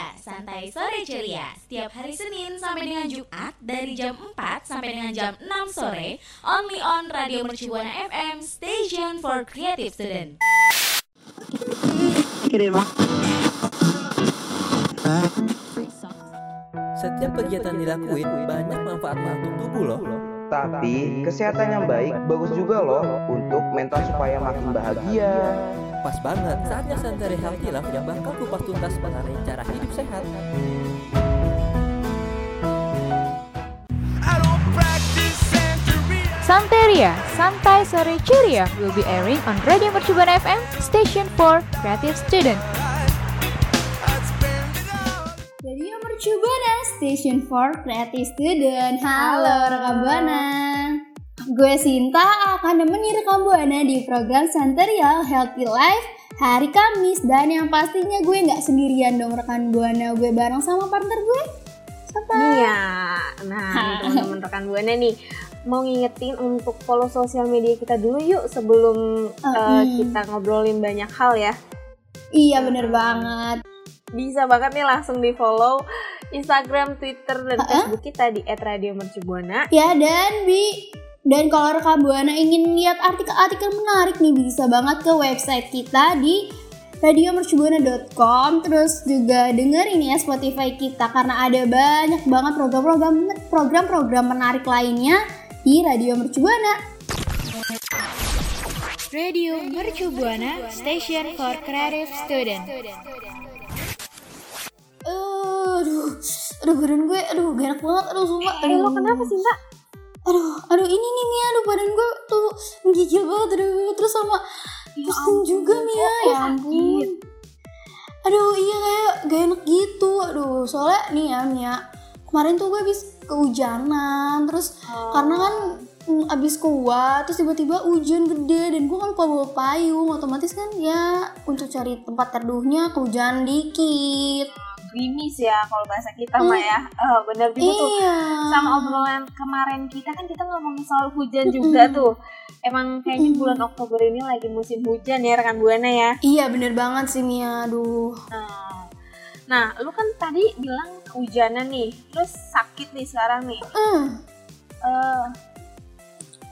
Ceria, santai sore ceria. Setiap hari Senin sampai dengan Jumat dari jam 4 sampai dengan jam 6 sore, only on Radio Mercubuana FM, station for creative student. Setiap kegiatan dilakuin banyak manfaatnya untuk tubuh loh. Tapi kesehatan yang baik bagus juga loh untuk mental supaya makin bahagia. Pas banget saatnya Santeri Healthy Life yang bakal kupas tuntas mengenai cara hidup sehat. Santeria, Santai Sore Ceria will be airing on Radio Mercubuana FM, station for creative student. Radio Mercubuana, station for creative student. Halo rekam Buana. Gue Sinta akan nemeni rekam Buana di program Santerial Healthy Life hari Kamis dan yang pastinya gue nggak sendirian dong rekan Buana. Gue bareng sama partner gue. Siapa? Iya, nah teman-teman rekan buana nih mau ngingetin untuk follow sosial media kita dulu yuk sebelum Oh, uh, kita ngobrolin banyak hal ya. Iya bener banget. Bisa banget nih langsung di follow Instagram, Twitter, dan Uh-uh. Facebook kita di @radiomercubuana. Ya dan Bi dan kalau rekam Buana ingin lihat artikel-artikel menarik nih bisa banget ke website kita di radiomercubuana.com terus juga dengerin ya Spotify kita karena ada banyak banget program-program program-program menarik lainnya di Radio Mercubuana. Radio Mercubuana, station for creative student. Aduh, aduh badan gue, aduh gak enak banget, aduh sumpah. Eh lo kenapa sih Mbak? Aduh, aduh ini nih Mia, aduh badan gue tuh menggigil banget, aduh. Terus sama pusing juga Mia, ya ampun. Aduh iya kayak gak enak gitu, aduh soalnya nih ya Mia, kemarin tuh gue habis kehujanan, terus karena kan mm, abis kuat, terus tiba-tiba hujan gede. Dan gue kan lupa bawa payung, otomatis kan ya untuk cari tempat teduhnya kehujanan dikit. Grimis ya kalau bahasa kita mah ya. Eh, bener juga tuh. Iya. Sama obrolan kemarin kita kan kita ngomongin soal hujan juga tuh. Emang kayaknya bulan Oktober ini lagi musim hujan ya rekan buana ya. Iya bener banget sih Mia, aduh. Nah, nah, lu kan tadi bilang kehujanan nih, terus sakit nih sekarang nih. Hmm. Eh,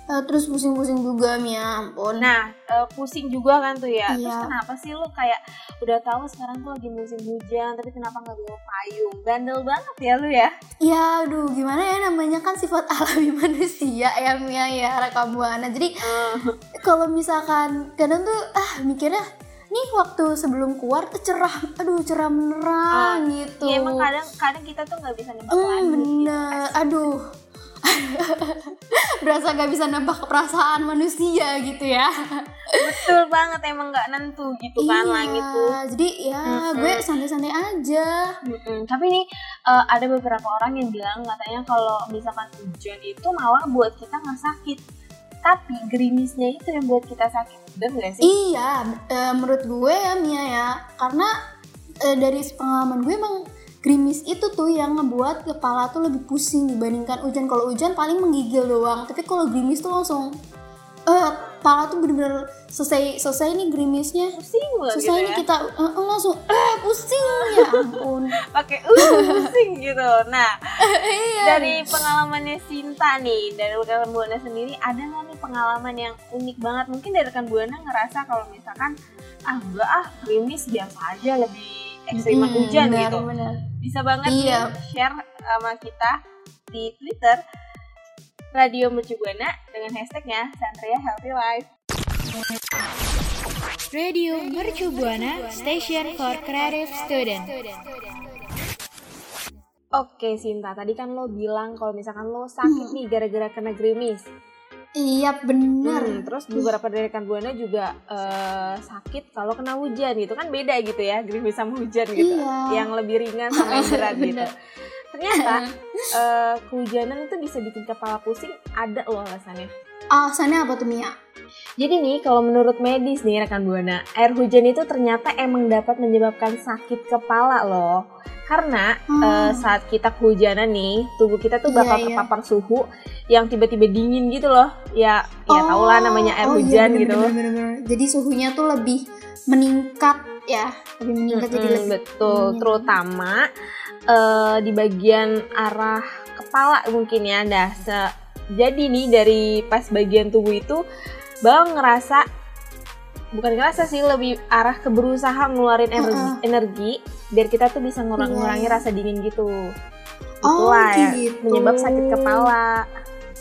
Eh, terus pusing-pusing juga Mia, ampun. nah, eh, pusing juga kan tuh ya. Terus Iya. kenapa sih lu kayak udah tahu sekarang tuh lagi musim hujan, tapi kenapa nggak bawa payung? Bandel banget ya lu ya. Ya aduh gimana ya namanya kan sifat alami manusia ya Mia ya rekam buana. Jadi Eh, kalau misalkan kadang tuh ah mikirnya nih waktu sebelum keluar tuh cerah, aduh cerah beneran gitu. ya emang kadang kadang kita tuh nggak bisa nebak Hmm, gitu. bener, aduh. Berasa gak bisa nebak perasaan manusia gitu ya. Betul banget emang nggak nentu gitu kan iya, langit tuh. jadi ya Mm-mm. gue santai-santai aja. Mm-mm. Tapi nih eh, ada beberapa orang yang bilang katanya kalau misalkan hujan itu malah buat kita nggak sakit. Tapi gerimisnya itu yang buat kita sakit. Bener gak sih? Iya, eh, menurut gue ya Mia ya, karena eh, dari pengalaman gue emang gerimis itu tuh yang ngebuat kepala tuh lebih pusing dibandingkan hujan. Kalau hujan paling menggigil doang, tapi kalau gerimis tuh langsung eh kepala tuh bener-bener selesai selesai nih gerimisnya. Pusing banget Selesai gitu nih ya. kita eh, eh, langsung eh pusing ya ampun. Pakai uh pusing gitu. Nah, iya. dari pengalamannya Sinta nih, dari rekan Buana sendiri ada nggak nih pengalaman yang unik banget? Mungkin dari rekan Buana ngerasa kalau misalkan ah enggak ah gerimis biasa aja lebih ekstriman Hmm, hujan benar, gitu. benar. bisa banget Iya. nih share sama kita di Twitter Radio Mercubuana dengan hashtagnya Santria Healthy Life. Radio Mercubuana, station for creative student. Oke Sinta, tadi kan lo bilang kalau misalkan lo sakit nih gara-gara kena gerimis. Iya bener. Hmm, terus beberapa dari rekan Buana juga eh, sakit kalau kena hujan gitu kan beda gitu ya gerimis sama hujan gitu. Iya. Yang lebih ringan sama yang berat gitu. Ternyata eh, kehujanan itu bisa bikin kepala pusing ada loh alasannya. Alasannya apa tuh Mia? Jadi nih, kalau menurut medis nih rekan Buana, air hujan itu ternyata emang dapat menyebabkan sakit kepala loh. Karena Hmm. eh, saat kita kehujanan nih, tubuh kita tuh Iya, bakal iya. terpapar suhu yang tiba-tiba dingin gitu loh. Ya, ya tau lah namanya air oh iya, hujan bener, gitu. bener, bener, bener. Jadi suhunya tuh lebih meningkat ya lebih meningkat jadi Mm-mm, lebih betul Hmm. terutama eh, di bagian arah kepala mungkin ya dah jadi nih dari pas bagian tubuh itu bang ngerasa bukan ngerasa sih lebih arah ke berusaha ngeluarin energi, Heeh. energi biar kita tuh bisa ngurang- Iya, ngurangi iya. rasa dingin gitu Oh, itulah ya gitu. penyebab sakit kepala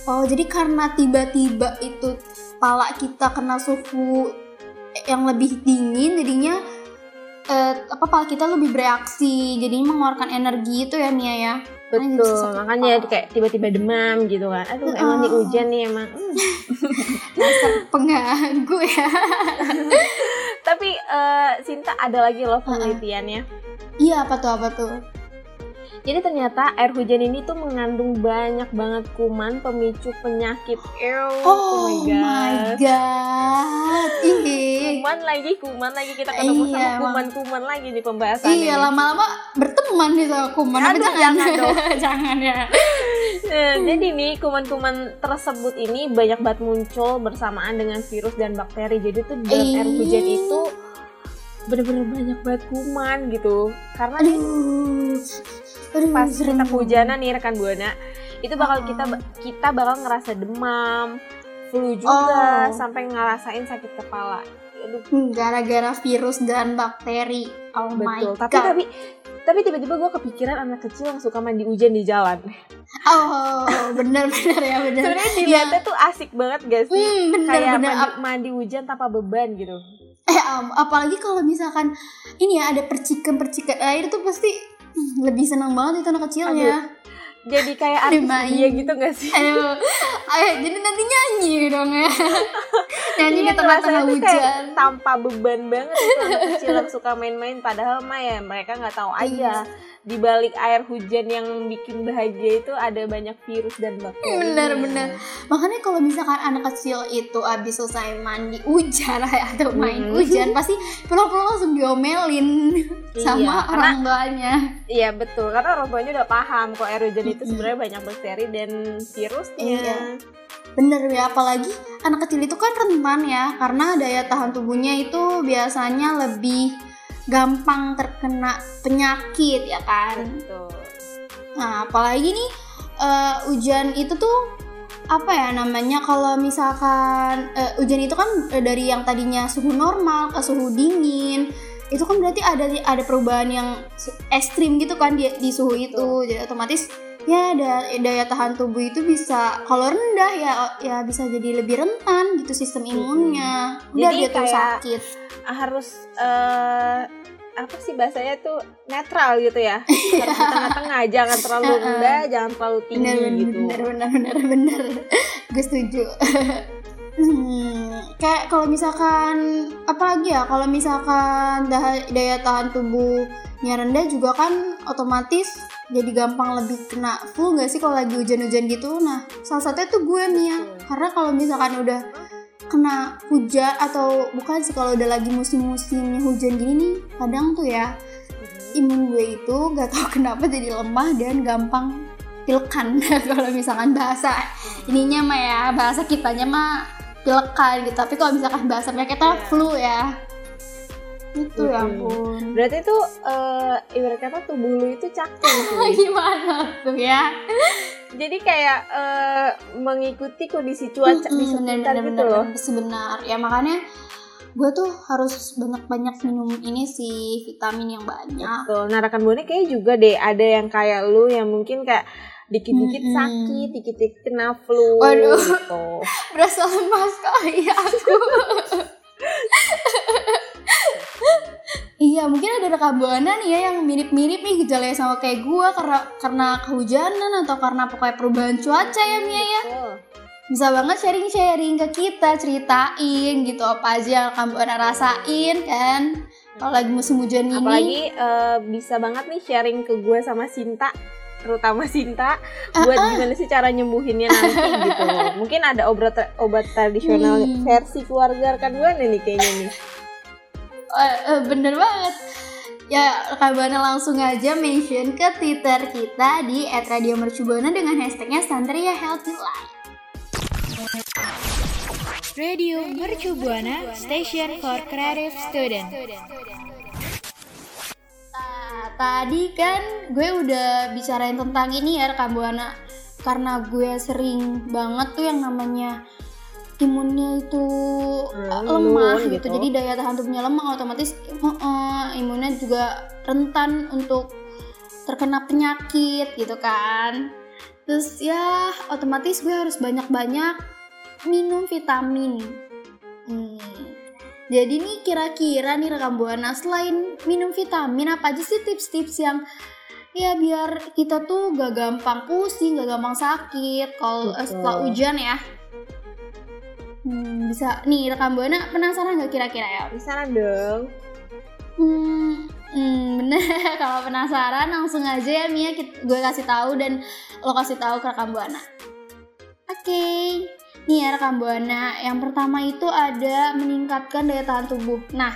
Oh, jadi karena tiba-tiba itu kepala kita kena suhu yang lebih dingin, jadinya eh, apa kepala kita lebih bereaksi, jadinya mengeluarkan energi itu ya Mia ya. Betul makanya kepala. kayak tiba-tiba demam gitu kan aduh emang nih hujan nih emang Hmm. Dasar pengganggu ya. tapi eh, Sinta ada lagi loh penelitiannya Iya, apa tuh apa tuh? Jadi ternyata air hujan ini tuh mengandung banyak banget kuman pemicu penyakit. Ew, Oh, my my god. god. Ih. Kuman lagi, kuman lagi kita ketemu Iya, sama kuman-kuman lagi di pembahasan Iya, ini. lama-lama berteman nih sama kuman. Aduh, jangan? jangan dong. jangan ya. Nah, jadi nih kuman-kuman tersebut ini banyak banget muncul bersamaan dengan virus dan bakteri. Jadi tuh dalam air hujan itu bener-bener banyak banget kuman gitu. Karena nih Aduh. Aduh, pas kita kehujanan nih rekan buana itu bakal kita kita bakal ngerasa demam flu juga Oh. sampai ngerasain sakit kepala Hmm, gara-gara virus dan bakteri. Oh my betul god. tapi tapi tapi tiba-tiba gue kepikiran anak kecil yang suka mandi hujan di jalan Oh, bener-bener ya bener. sebenarnya dilihatnya tuh asik banget gak sih Hmm, bener kayak bener. mandi, mandi hujan tanpa beban gitu Eh, am- apalagi kalau misalkan ini ya ada percikan-percikan air tuh pasti lebih senang banget itu anak kecilnya. jadi kayak artis dia gitu gak sih? Ayo, ayo, jadi nanti nyanyi dong ya. nyanyi Iya, di tengah-tengah hujan. tanpa beban banget itu anak kecil yang suka main-main. Padahal mah ya mereka nggak tahu aja di balik air hujan yang bikin bahagia itu ada banyak virus dan bakteri Bener, bener. Makanya kalau misalkan anak kecil itu abis selesai mandi hujan atau main Hmm. hujan pasti pulang-pulang langsung diomelin sama karena- orang tuanya. iya betul karena orang tuanya udah paham kok air hujan itu sebenarnya banyak bakteri dan virusnya Iya. Bener ya, apalagi anak kecil itu kan rentan ya, karena daya tahan tubuhnya itu biasanya lebih gampang terkena penyakit ya kan. betul. Nah, apalagi nih eh, hujan itu tuh apa ya namanya kalau misalkan eh, hujan itu kan eh, dari yang tadinya suhu normal ke suhu dingin itu kan berarti ada ada perubahan yang ekstrim gitu kan di, di suhu itu. Jadi otomatis ya da- daya tahan tubuh itu bisa kalau rendah ya ya bisa jadi lebih rentan gitu sistem imunnya. Udah Jadi dia tuh sakit. harus eh apa sih bahasanya tuh netral gitu ya? Harus di tengah-tengah jangan terlalu rendah jangan terlalu tinggi bener bener gitu. bener bener bener bener gue setuju hmm, kayak kalau misalkan apa lagi ya kalau misalkan daya, daya tahan tubuhnya rendah juga kan otomatis jadi gampang lebih kena flu gak sih kalau lagi hujan-hujan gitu? Nah salah satunya tuh gue Mia karena kalau misalkan udah kena hujan atau bukan sih kalau udah lagi musim-musimnya hujan gini nih kadang tuh ya imun gue itu gak tau kenapa jadi lemah dan gampang pilkan kalau misalkan bahasa ininya mah ya bahasa kitanya mah pilkan gitu. Tapi kalau misalkan bahasa mereka kita flu ya. Itu ya ampun. Berarti tuh eh ibarat kata tubuh lu itu cakung sih gimana tuh ya? Jadi kayak eh, mengikuti kondisi cuaca di Mm-mm, sekitar bener, gitu bener, loh. sebenar. Ya makanya gue tuh harus banyak-banyak minum ini sih vitamin yang banyak. Tuh, nah rekan buana kayak juga deh ada yang kayak lu yang mungkin kayak dikit-dikit Mm-mm. sakit, dikit-dikit kena flu Waduh. gitu. berasa lemas sekali aku Iya mungkin ada rekan buana nih ya yang mirip-mirip nih gejalanya sama kayak gue karena karena kehujanan atau karena pokoknya perubahan cuaca ya Mia ya Betul. bisa banget sharing-sharing ke kita ceritain gitu apa aja yang rekan buana rasain kan kalau lagi musim hujan ini Apalagi eh, bisa banget nih sharing ke gue sama Sinta terutama Sinta buat gimana sih cara nyembuhinnya nanti gitu. Mungkin ada obat obat tradisional Hmm. versi keluarga rekan buana nih kayaknya nih. Eh, eh, bener banget. Ya buana langsung aja mention ke twitter kita di @radiomercubuana dengan hashtagnya Santria Healthy Life. Radio Mercu Buana Station for Creative Student. Tadi kan gue udah bicarain tentang ini ya rekam buana karena gue sering banget tuh yang namanya imunnya itu Hmm, lemah gitu. gitu. jadi daya tahan tubuhnya lemah otomatis uh, uh, imunnya juga rentan untuk terkena penyakit gitu kan terus ya otomatis gue harus banyak-banyak minum vitamin Hmm. Jadi nih kira-kira nih rekam buana selain minum vitamin apa aja sih tips-tips yang ya biar kita tuh gak gampang pusing, gak gampang sakit kalau eh, setelah hujan ya. Hmm, bisa nih rekam buana penasaran gak kira-kira ya? Bisa dong. Hmm, hmm, bener kalau penasaran langsung aja ya Mia gue kasih tahu dan lo kasih tahu ke rekam buana. Oke, nih ya rekam buana. Yang pertama itu ada meningkatkan daya tahan tubuh. Nah,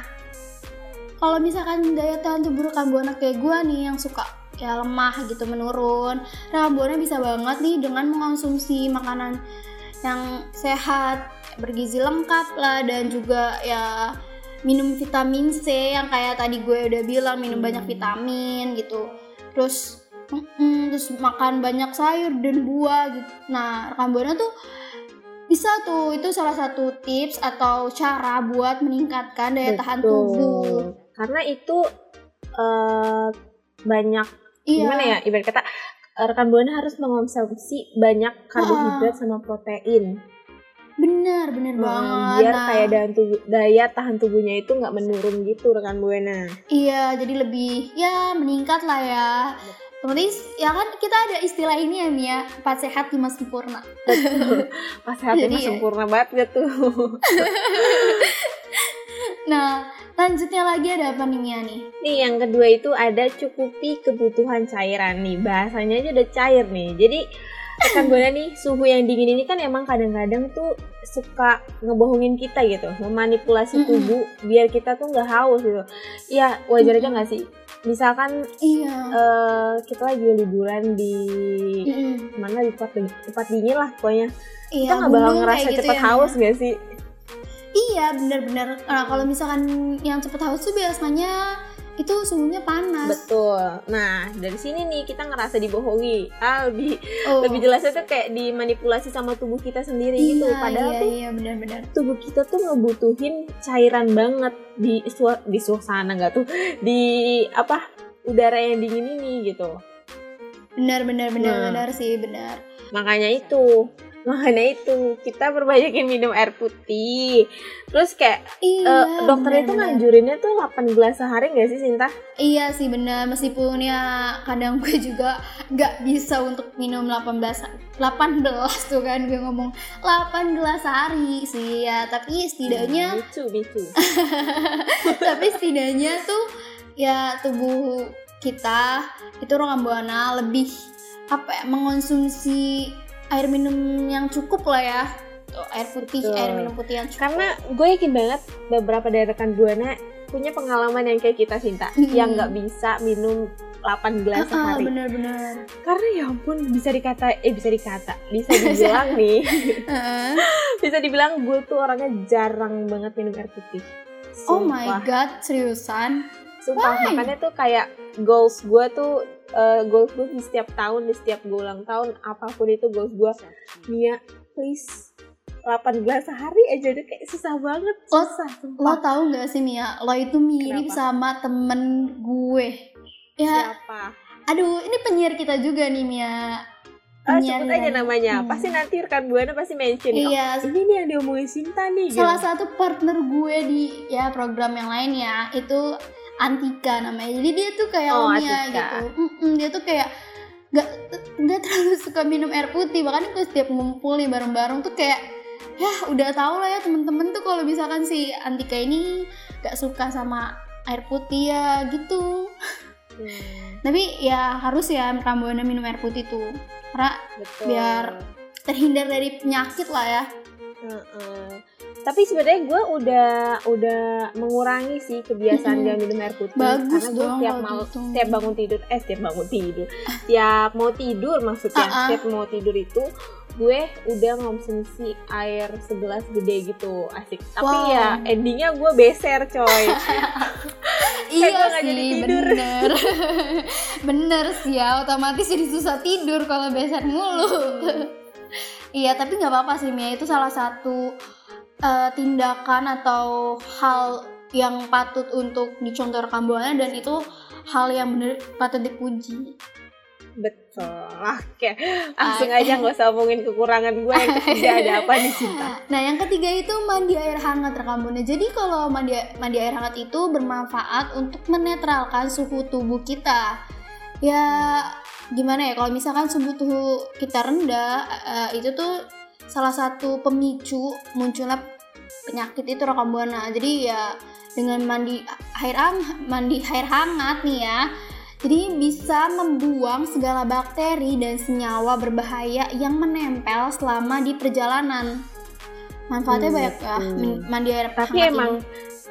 kalau misalkan daya tahan tubuh rekam buana kayak gue nih yang suka ya lemah gitu menurun, rekam buana bisa banget nih dengan mengonsumsi makanan yang sehat, bergizi lengkap lah dan juga ya minum vitamin C yang kayak tadi gue udah bilang minum banyak vitamin gitu terus mm, terus makan banyak sayur dan buah gitu nah rekam buana tuh bisa tuh itu salah satu tips atau cara buat meningkatkan daya tahan Betul. tubuh. Karena itu eh, banyak iya. gimana ya ibarat kata eh, rekan buana harus mengonsumsi banyak karbohidrat sama protein. Bener bener Hmm, banget. biar Nah, kayak daya, tubuh, daya tahan tubuhnya itu nggak menurun gitu rekan buana iya jadi lebih ya meningkat lah ya otomatis ya kan kita ada istilah ini ya Mia. Empat sehat lima sempurna. Sehatnya Jadi mah ya- sempurna banget gitu nah lanjutnya lagi ada apa nih Mia nih? Nih yang kedua itu ada cukupi kebutuhan cairan nih. Bahasanya aja udah cair nih. Jadi rekan buana nih suhu yang dingin ini kan emang kadang-kadang tuh suka ngebohongin kita gitu. Memanipulasi tubuh biar kita tuh nggak haus gitu. Ya wajar aja nggak sih misalkan iya eh kita lagi liburan di Mm-mm. mana di tempat tempat dingin lah pokoknya Iya, kita nggak bakal ngerasa gitu cepet ya, haus Mia. gak sih Iya, benar-benar. Nah, kalau misalkan yang cepet haus tuh biasanya itu suhunya panas. betul nah dari sini nih kita ngerasa dibohongi ah lebih Oh. lebih jelasnya tuh kayak dimanipulasi sama tubuh kita sendiri iya, gitu padahal iya, tuh iya, benar-benar. tubuh kita tuh ngebutuhin cairan banget di sua- di suasana nggak tuh di apa udara yang dingin ini gitu Benar, benar, benar, Nah. benar sih, benar. makanya itu makanya itu kita perbanyakin minum air putih terus kayak Iya. eh, dokter itu benar-benar. nganjurinnya tuh 8 gelas sehari nggak sih Sinta? Iya sih benar, meskipun ya kadang gue juga nggak bisa untuk minum 18 18 tuh kan gue ngomong 8 gelas sehari sih ya, tapi setidaknya Micu, micu. tapi setidaknya tuh ya tubuh kita itu orang buana lebih apa ya mengonsumsi air minum yang cukup lah ya Tuh, air putih Betul. air minum putih yang cukup Karena gue yakin banget beberapa dari rekan buana punya pengalaman yang kayak kita Sinta Mm-mm. yang nggak bisa minum 8 gelas Ah, ah, sehari. bener-bener Karena ya ampun bisa dikata eh bisa dikata bisa dibilang nih bisa dibilang gue tuh orangnya jarang banget minum air putih. oh my Sumpah. god seriusan Sumpah Why? makanya tuh kayak goals gue tuh eh, goals gue di setiap tahun di setiap gue ulang tahun apa pun itu goals gue Mia please 8 gelas sehari aja udah kayak susah banget Lo- susah lo sumpah tahu nggak sih Mia? Lo itu mirip Kenapa? sama temen gue. Ya siapa? aduh ini penyiar kita juga nih Mia. Penyiar sebut aja namanya. Hmm. pasti nanti rekan buana pasti mention. Oh, iya ini nih yang diomongin Sinta nih gitu. salah satu partner gue di ya program yang lain ya itu Antika namanya. Jadi dia tuh kayak Oh, Omia gitu. Mm-mm, dia tuh kayak nggak nggak terlalu suka minum air putih. Bahkan gue setiap ngumpul nih bareng-bareng tuh kayak ya udah tau lah ya temen-temen tuh kalau misalkan si Antika ini nggak suka sama air putih ya gitu. Hmm, tapi ya harus ya Kambuana minum air putih tuh. Karena betul. Biar- terhindar dari penyakit lah ya Heeh. Tapi sebenarnya gue udah udah mengurangi sih kebiasaan Mm-mm. gak minum air putih Bagus karena gue kalau mau gitu. setiap bangun tidur eh setiap bangun tidur setiap mau tidur maksudnya Ah-ah. setiap mau tidur itu gue udah ngonsumsi air segelas gede gitu asik tapi Wow. ya endingnya gue beser coy iya nggak jadi sih tidur. bener bener sih ya otomatis jadi susah tidur kalau beset mulu iya tapi nggak apa-apa sih Mia. Itu salah satu eh, tindakan atau hal yang patut untuk dicontoh rekam buana dan itu hal yang bener patut dipuji. Betul. Oke. Langsung aja nggak usah ngomongin kekurangan gue yang ketiga ada apa nih cinta Nah, yang ketiga itu mandi air hangat rekam Buana. Jadi kalau mandi mandi air hangat itu bermanfaat untuk menetralkan suhu tubuh kita. Ya gimana ya kalau misalkan suhu tubuh kita rendah eh, itu tuh salah satu pemicu munculnya penyakit itu rekam Buana. Jadi ya dengan mandi air hang- mandi air hangat nih ya. Jadi bisa membuang segala bakteri dan senyawa berbahaya yang menempel selama di perjalanan. Manfaatnya Hmm, banyak ya, men- mandi air tapi hangat emang ini.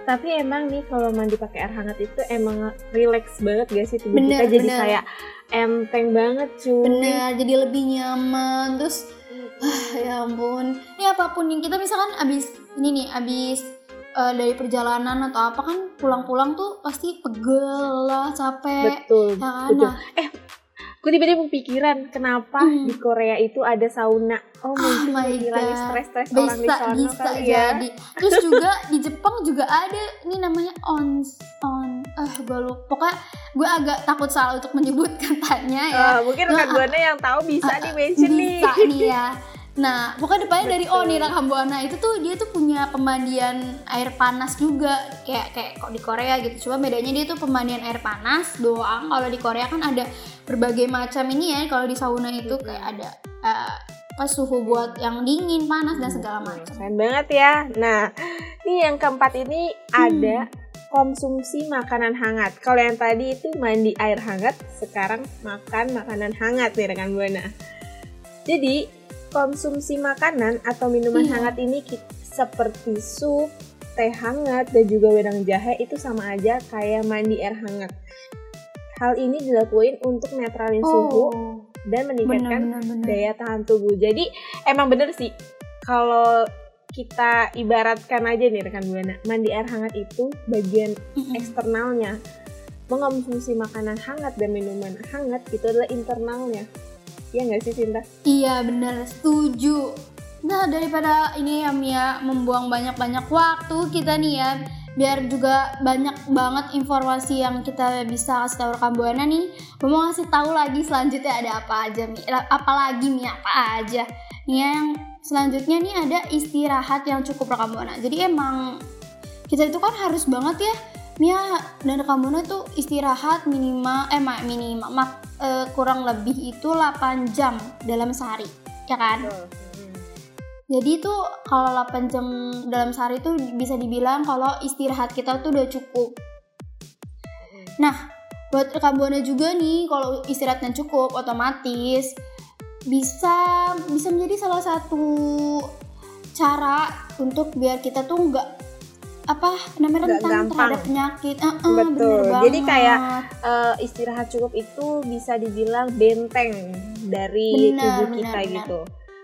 Tapi emang nih kalau mandi pakai air hangat itu emang relax banget gak sih? Tubuh Bener, kita jadi bener. kayak enteng banget cuy. Bener jadi lebih nyaman. Terus ah, ya ampun. Ini apa pun yang kita misalkan abis ini nih abis eh, dari perjalanan atau apa kan pulang-pulang tuh pasti pegel lah capek. Betul ya kan? betul. Nah, gue tiba-tiba kepikiran kenapa Hmm. di Korea itu ada sauna? Oh mungkin menghilangin God. stres-stres orang di bisa sana bisa ya. jadi. Terus juga di Jepang juga ada ini namanya on on eh gue lupa pokoknya gue agak takut salah untuk menyebut katanya ya. Ah, mungkin rekan Nah, buana yang tahu bisa di mention nih. bisa nih ya nah pokoknya depannya dari oh nih Rakam Buana itu tuh dia tuh punya pemandian air panas juga. Kayak kayak kok di Korea gitu. Cuma bedanya dia tuh pemandian air panas doang. Kalau di Korea kan ada berbagai macam ini ya. Kalau di sauna itu kayak ada eh, apa suhu buat yang dingin panas dan segala macam. keren banget ya. Nah nih yang keempat ini ada Hmm. konsumsi makanan hangat. Kalau yang tadi itu mandi air hangat sekarang makan makanan hangat nih rekan buana jadi konsumsi makanan atau minuman Iya. hangat ini seperti sup teh hangat dan juga wedang jahe itu sama aja kayak mandi air hangat hal ini dilakuin untuk netralin suhu dan meningkatkan benar benar benar daya tahan tubuh. Jadi emang bener sih kalau kita ibaratkan aja nih rekan buana, mandi air hangat itu bagian eksternalnya. Mengonsumsi makanan hangat dan minuman hangat itu adalah internalnya. Iya nggak sih Cinta? Iya bener setuju. Nah daripada ini ya Mia membuang banyak-banyak waktu kita nih ya biar juga banyak banget informasi yang kita bisa kasih tahu rekam buana nih. Gue mau ngasih tahu lagi selanjutnya ada apa aja Mia. Apa lagi Mia apa aja. Nih yang selanjutnya nih ada istirahat yang cukup rekam buana. Jadi emang kita itu kan harus banget ya Mia dan rekam buana tuh istirahat minimal eh ma- minimal eh, kurang lebih itu 8 jam dalam sehari ya kan? Jadi itu kalau 8 jam dalam sehari itu bisa dibilang kalau istirahat kita tuh udah cukup. Nah buat rekam buana juga nih kalau istirahatnya cukup otomatis bisa bisa menjadi salah satu cara untuk biar kita tuh nggak apa namanya rentan gampang. terhadap penyakit Eh, eh, Betul. bener Jadi kayak. Eh, istirahat cukup itu bisa dibilang benteng dari Benar, tubuh benar, kita benar. gitu.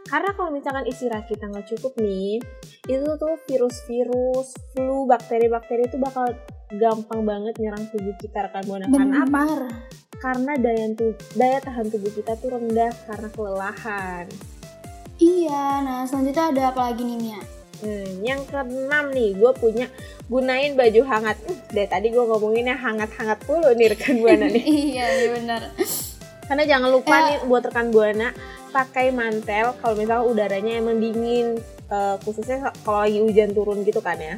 Karena kalau misalkan istirahat kita nggak cukup nih, itu tuh virus-virus, flu, bakteri-bakteri itu bakal gampang banget nyerang tubuh kita rekan buana. Karena apa? Karena daya daya tahan tubuh kita tuh rendah karena kelelahan. Iya, nah selanjutnya ada apa lagi nih Mia? Hmm, yang keenam nih, gue punya gunain baju hangat. Uh, dari tadi gue ngomonginnya hangat-hangat dulu nih rekan buana nih. iya, iya benar. Karena jangan lupa Ya. nih buat rekan buana pakai mantel kalau misalnya udaranya emang dingin eh, khususnya kalau lagi hujan turun gitu kan ya.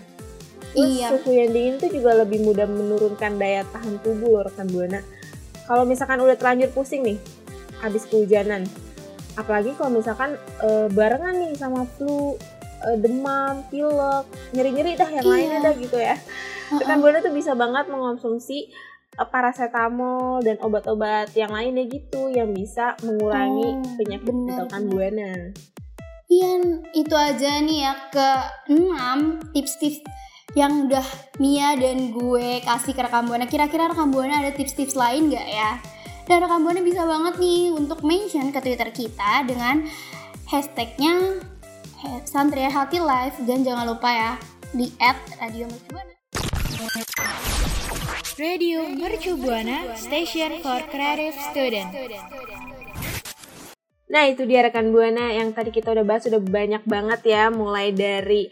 Terus Iya. suhu yang dingin itu juga lebih mudah menurunkan daya tahan tubuh loh rekan buana. Kalau misalkan udah terlanjur pusing nih habis kehujanan, apalagi kalau misalkan eh, barengan nih sama flu, eh, demam, pilek, nyeri-nyeri dah yang Iya. lainnya dah gitu ya. Rekan buana tuh bisa banget mengonsumsi uh, paracetamol dan obat-obat yang lainnya gitu yang bisa mengurangi Oh, penyakit rekan benar. buana. Iya, itu aja nih ya ke 6 tips-tips yang udah Mia dan gue kasih ke rekam Buana. Kira-kira rekam Buana ada tips-tips lain nggak ya? Dan rekam Buana bisa banget nih untuk mention ke Twitter kita dengan hashtagnya Santria Healthy Life dan jangan lupa ya di add Radio Mercubuana. Radio Mercu Buana, Station for Creative Student. Nah itu dia rekan Buana yang tadi kita udah bahas udah banyak banget ya mulai dari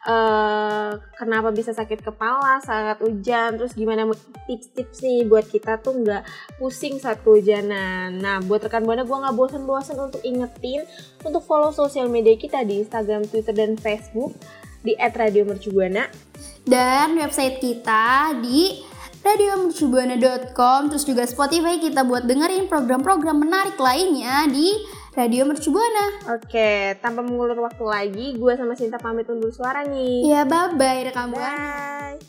eh kenapa bisa sakit kepala saat hujan terus gimana tips-tips nih buat kita tuh nggak pusing saat kehujanan. Nah buat rekan Buana gue nggak bosan-bosan untuk ingetin untuk follow sosial media kita di Instagram, Twitter dan Facebook di @radiomercubuana Dan website kita di radiomercubuana.com terus juga Spotify kita buat dengerin program-program menarik lainnya di Radio Mercubuana. Oke, tanpa mengulur waktu lagi, gue sama Sinta pamit undur suara nih. Ya bye bye rekam buana. Bye.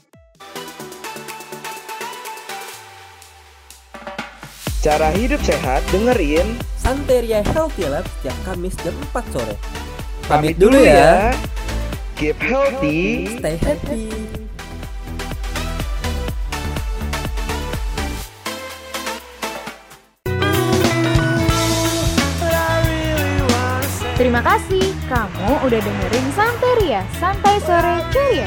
Cara hidup sehat dengerin. Santeria Healthy Lab setiap Kamis jam 4 sore. Pamit dulu ya. Keep healthy. Stay happy. Terima kasih. Kamu udah dengerin Santeria. Santai Sore. Ceria.